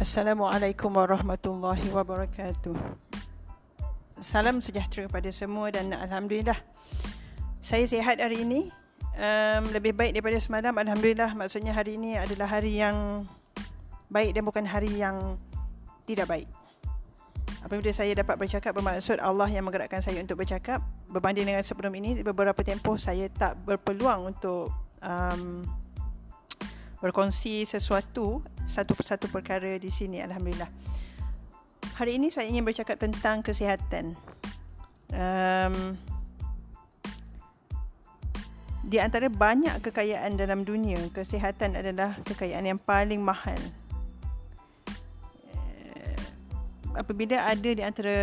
Assalamualaikum warahmatullahi wabarakatuh. Salam sejahtera kepada semua dan alhamdulillah saya sihat hari ini. Um, lebih baik daripada semalam alhamdulillah. Maksudnya hari ini adalah hari yang baik dan bukan hari yang tidak baik. Apabila saya dapat bercakap bermaksud Allah yang menggerakkan saya untuk bercakap berbanding dengan sebelum ini beberapa tempoh saya tak berpeluang untuk um, berkongsi sesuatu satu persatu perkara di sini alhamdulillah. Hari ini saya ingin bercakap tentang kesihatan. Um, di antara banyak kekayaan dalam dunia, kesihatan adalah kekayaan yang paling mahal. Eh, apabila ada di antara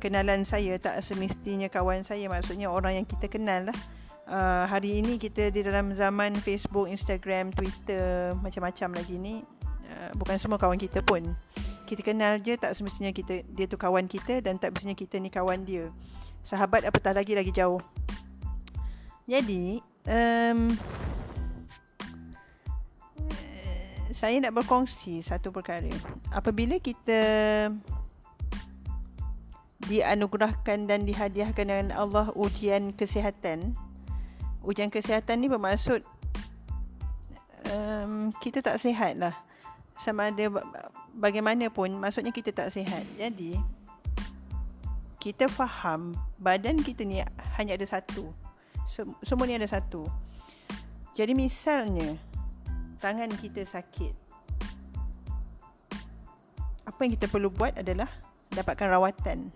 kenalan saya tak semestinya kawan saya maksudnya orang yang kita kenal lah uh, hari ini kita di dalam zaman Facebook, Instagram, Twitter, macam-macam lagi ni uh, bukan semua kawan kita pun. Kita kenal je tak semestinya kita dia tu kawan kita dan tak semestinya kita ni kawan dia. Sahabat apatah lagi lagi jauh. Jadi, um, saya nak berkongsi satu perkara. Apabila kita dianugerahkan dan dihadiahkan dengan Allah ujian kesihatan, ujian kesihatan ni bermaksud um, kita tak sihat lah. Sama ada bagaimanapun maksudnya kita tak sihat. Jadi kita faham badan kita ni hanya ada satu. Semua ni ada satu. Jadi misalnya tangan kita sakit. Apa yang kita perlu buat adalah dapatkan rawatan.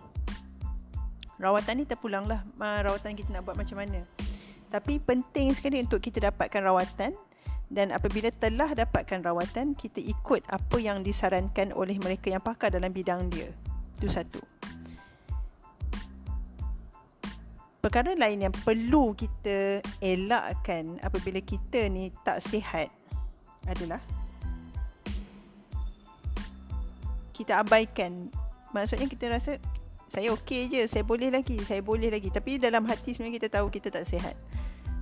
Rawatan ni terpulanglah rawatan kita nak buat macam mana tapi penting sekali untuk kita dapatkan rawatan dan apabila telah dapatkan rawatan, kita ikut apa yang disarankan oleh mereka yang pakar dalam bidang dia. Itu satu. Perkara lain yang perlu kita elakkan apabila kita ni tak sihat adalah kita abaikan. Maksudnya kita rasa saya okey je, saya boleh lagi, saya boleh lagi. Tapi dalam hati sebenarnya kita tahu kita tak sihat.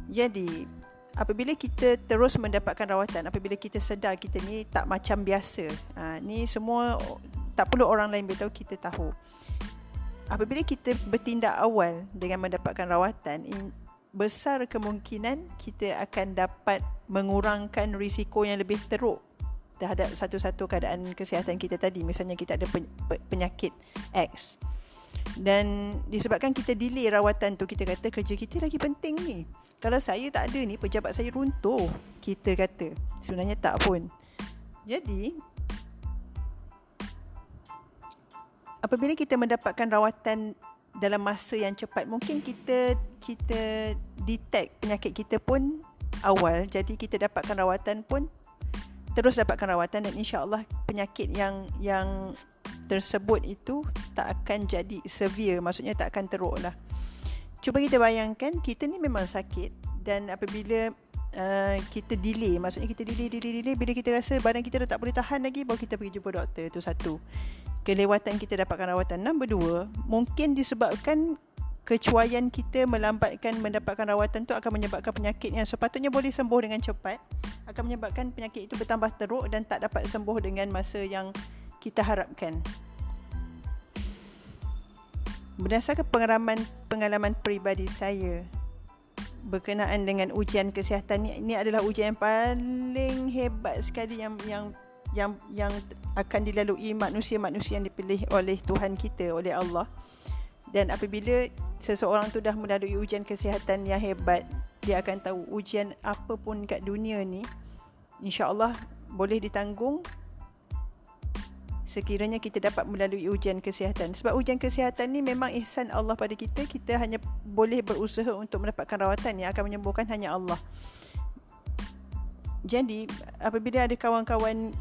Jadi, apabila kita terus mendapatkan rawatan, apabila kita sedar kita ni tak macam biasa, ha, ni semua tak perlu orang lain beritahu, kita tahu. Apabila kita bertindak awal dengan mendapatkan rawatan, besar kemungkinan kita akan dapat mengurangkan risiko yang lebih teruk terhadap satu-satu keadaan kesihatan kita tadi. Misalnya kita ada penyakit X. Dan disebabkan kita delay rawatan tu, kita kata kerja kita lagi penting ni kalau saya tak ada ni pejabat saya runtuh kita kata. Sebenarnya tak pun. Jadi apabila kita mendapatkan rawatan dalam masa yang cepat mungkin kita kita detect penyakit kita pun awal. Jadi kita dapatkan rawatan pun terus dapatkan rawatan dan insyaallah penyakit yang yang tersebut itu tak akan jadi severe. Maksudnya tak akan teruk lah cuba kita bayangkan kita ni memang sakit dan apabila uh, kita delay maksudnya kita delay delay delay bila kita rasa badan kita dah tak boleh tahan lagi baru kita pergi jumpa doktor itu satu. Kelewatan kita dapatkan rawatan. Nombor dua mungkin disebabkan kecuaian kita melambatkan mendapatkan rawatan tu akan menyebabkan penyakit yang sepatutnya boleh sembuh dengan cepat. Akan menyebabkan penyakit itu bertambah teruk dan tak dapat sembuh dengan masa yang kita harapkan Berdasarkan pengalaman pengalaman peribadi saya berkenaan dengan ujian kesihatan ni ini adalah ujian yang paling hebat sekali yang yang yang yang akan dilalui manusia-manusia yang dipilih oleh Tuhan kita oleh Allah. Dan apabila seseorang tu dah melalui ujian kesihatan yang hebat, dia akan tahu ujian apa pun kat dunia ni insya-Allah boleh ditanggung sekiranya kita dapat melalui ujian kesihatan. Sebab ujian kesihatan ni memang ihsan Allah pada kita. Kita hanya boleh berusaha untuk mendapatkan rawatan yang akan menyembuhkan hanya Allah. Jadi, apabila ada kawan-kawan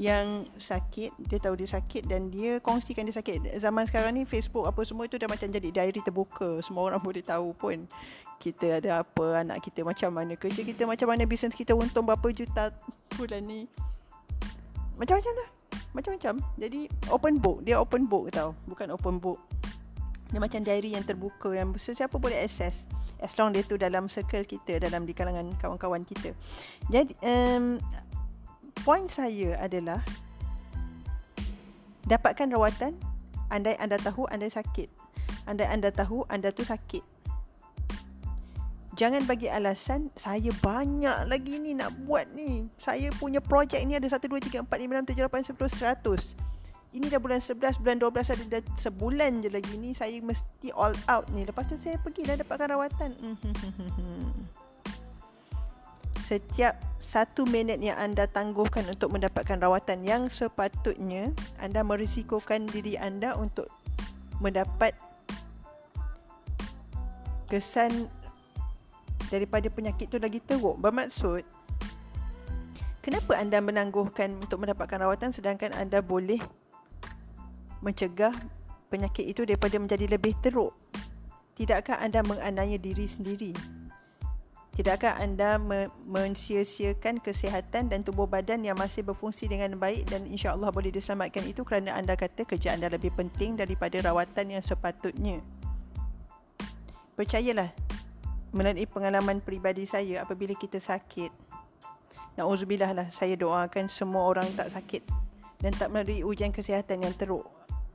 yang sakit, dia tahu dia sakit dan dia kongsikan dia sakit. Zaman sekarang ni Facebook apa semua itu dah macam jadi diary terbuka. Semua orang boleh tahu pun kita ada apa, anak kita macam mana, kerja kita macam mana, bisnes kita untung berapa juta bulan ni. Macam-macam lah macam-macam. Jadi open book. Dia open book tau. Bukan open book. Dia macam diary yang terbuka yang sesiapa boleh access as long dia tu dalam circle kita dalam di kalangan kawan-kawan kita. Jadi um, point saya adalah Dapatkan rawatan. Andai anda tahu anda sakit. Andai anda tahu anda tu sakit. Jangan bagi alasan saya banyak lagi ni nak buat ni. Saya punya projek ni ada 1 2 3 4 5 6 7 8 10 100. Ini dah bulan 11, bulan 12 ada dah sebulan je lagi ni saya mesti all out ni. Lepas tu saya pergi dah dapatkan rawatan. Setiap satu minit yang anda tangguhkan untuk mendapatkan rawatan yang sepatutnya, anda merisikokan diri anda untuk mendapat kesan daripada penyakit tu lagi teruk. Bermaksud, kenapa anda menangguhkan untuk mendapatkan rawatan sedangkan anda boleh mencegah penyakit itu daripada menjadi lebih teruk? Tidakkah anda menganiaya diri sendiri? Tidakkah anda mensia-siakan kesihatan dan tubuh badan yang masih berfungsi dengan baik dan insya Allah boleh diselamatkan itu kerana anda kata kerja anda lebih penting daripada rawatan yang sepatutnya? Percayalah, melalui pengalaman peribadi saya apabila kita sakit, Na'udzubillah lah, saya doakan semua orang tak sakit dan tak melalui ujian kesihatan yang teruk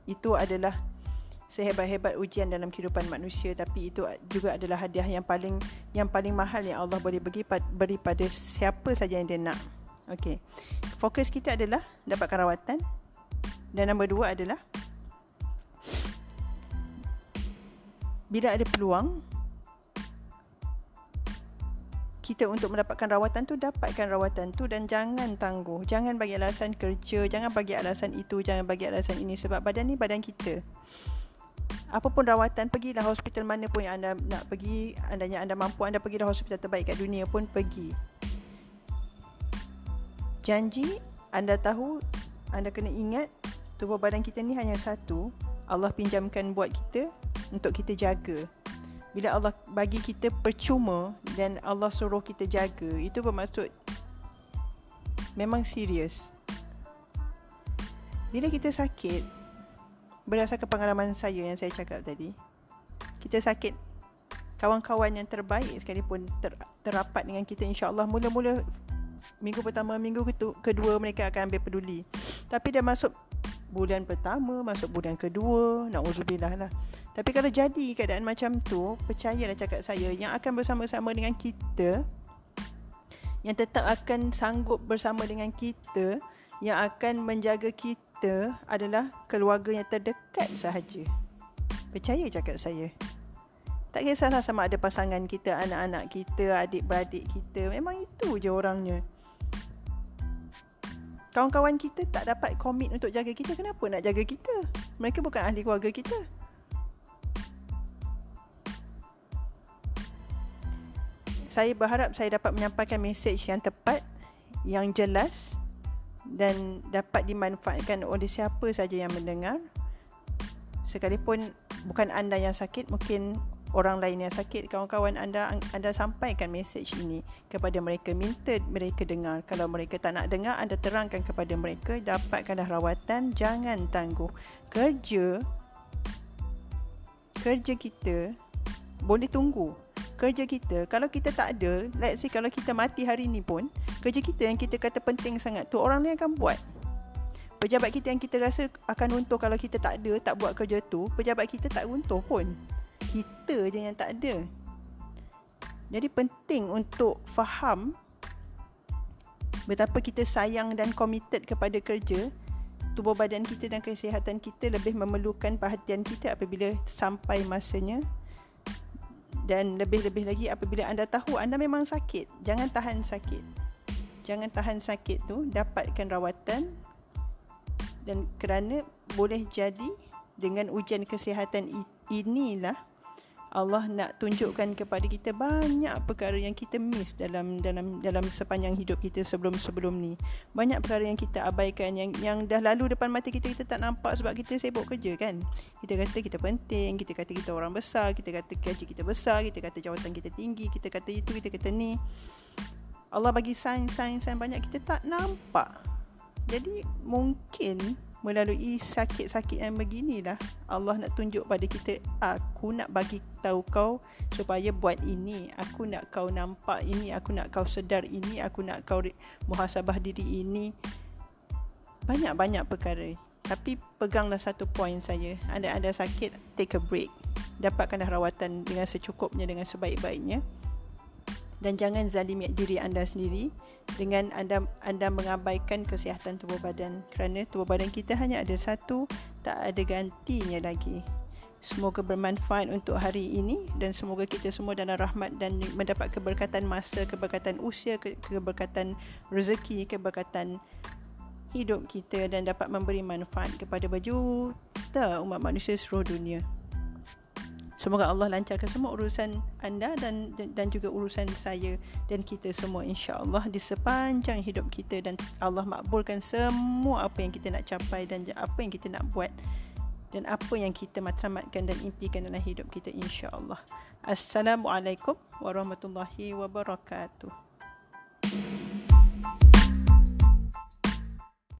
itu adalah sehebat-hebat ujian dalam kehidupan manusia tapi itu juga adalah hadiah yang paling yang paling mahal yang Allah boleh bagi beri pada siapa saja yang dia nak. Okey. Fokus kita adalah dapatkan rawatan dan nombor dua adalah bila ada peluang kita untuk mendapatkan rawatan tu dapatkan rawatan tu dan jangan tangguh. Jangan bagi alasan kerja jangan bagi alasan itu jangan bagi alasan ini sebab badan ni badan kita. Apapun rawatan pergilah hospital mana pun yang anda nak pergi andanya anda mampu anda pergilah hospital terbaik kat dunia pun pergi. Janji anda tahu anda kena ingat tubuh badan kita ni hanya satu. Allah pinjamkan buat kita untuk kita jaga bila Allah bagi kita percuma dan Allah suruh kita jaga itu bermaksud memang serius. Bila kita sakit berdasarkan pengalaman saya yang saya cakap tadi kita sakit kawan-kawan yang terbaik sekalipun ter, terapat dengan kita insya-Allah mula-mula minggu pertama minggu kedua mereka akan ambil peduli. Tapi dah masuk bulan pertama masuk bulan kedua nak uzubillah lah tapi kalau jadi keadaan macam tu percayalah cakap saya yang akan bersama-sama dengan kita yang tetap akan sanggup bersama dengan kita yang akan menjaga kita adalah keluarga yang terdekat sahaja. Percaya cakap saya. Tak kisahlah sama ada pasangan kita, anak-anak kita, adik-beradik kita. Memang itu je orangnya. Kawan-kawan kita tak dapat komit untuk jaga kita. Kenapa nak jaga kita? Mereka bukan ahli keluarga kita saya berharap saya dapat menyampaikan mesej yang tepat yang jelas dan dapat dimanfaatkan oleh siapa saja yang mendengar. Sekalipun bukan anda yang sakit mungkin orang lain yang sakit. Kawan-kawan anda anda sampaikan mesej ini kepada mereka minta mereka dengar. Kalau mereka tak nak dengar anda terangkan kepada mereka. Dapatkanlah rawatan jangan tangguh. Kerja kerja kita boleh tunggu kerja kita kalau kita tak ada let's say kalau kita mati hari ni pun kerja kita yang kita kata penting sangat tu orang lain akan buat pejabat kita yang kita rasa akan untung kalau kita tak ada tak buat kerja tu pejabat kita tak untung pun kita je yang tak ada. Jadi penting untuk faham betapa kita sayang dan committed kepada kerja, tubuh badan kita dan kesihatan kita lebih memerlukan perhatian kita apabila sampai masanya. Dan lebih-lebih lagi apabila anda tahu anda memang sakit, jangan tahan sakit. Jangan tahan sakit tu, dapatkan rawatan dan kerana boleh jadi dengan ujian kesihatan inilah Allah nak tunjukkan kepada kita banyak perkara yang kita miss dalam dalam dalam sepanjang hidup kita sebelum-sebelum ni. Banyak perkara yang kita abaikan yang yang dah lalu depan mata kita kita tak nampak sebab kita sibuk kerja kan. Kita kata kita penting, kita kata kita orang besar, kita kata gaji kita besar, kita kata jawatan kita tinggi, kita kata itu, kita kata ni. Allah bagi sign-sign banyak kita tak nampak. Jadi mungkin melalui sakit-sakit yang beginilah Allah nak tunjuk pada kita aku nak bagi tahu kau supaya buat ini. Aku nak kau nampak ini. Aku nak kau sedar ini. Aku nak kau muhasabah diri ini. Banyak-banyak perkara. Tapi peganglah satu point saya. Anda ada sakit, take a break. Dapatkanlah rawatan dengan secukupnya, dengan sebaik-baiknya. Dan jangan zalimi diri anda sendiri dengan anda anda mengabaikan kesihatan tubuh badan kerana tubuh badan kita hanya ada satu tak ada gantinya lagi semoga bermanfaat untuk hari ini dan semoga kita semua dalam rahmat dan mendapat keberkatan masa keberkatan usia keberkatan rezeki keberkatan hidup kita dan dapat memberi manfaat kepada berjuta umat manusia seluruh dunia. Semoga Allah lancarkan semua urusan anda dan dan juga urusan saya dan kita semua insya-Allah di sepanjang hidup kita dan Allah makbulkan semua apa yang kita nak capai dan apa yang kita nak buat dan apa yang kita matlamatkan dan impikan dalam hidup kita insya-Allah. Assalamualaikum warahmatullahi wabarakatuh.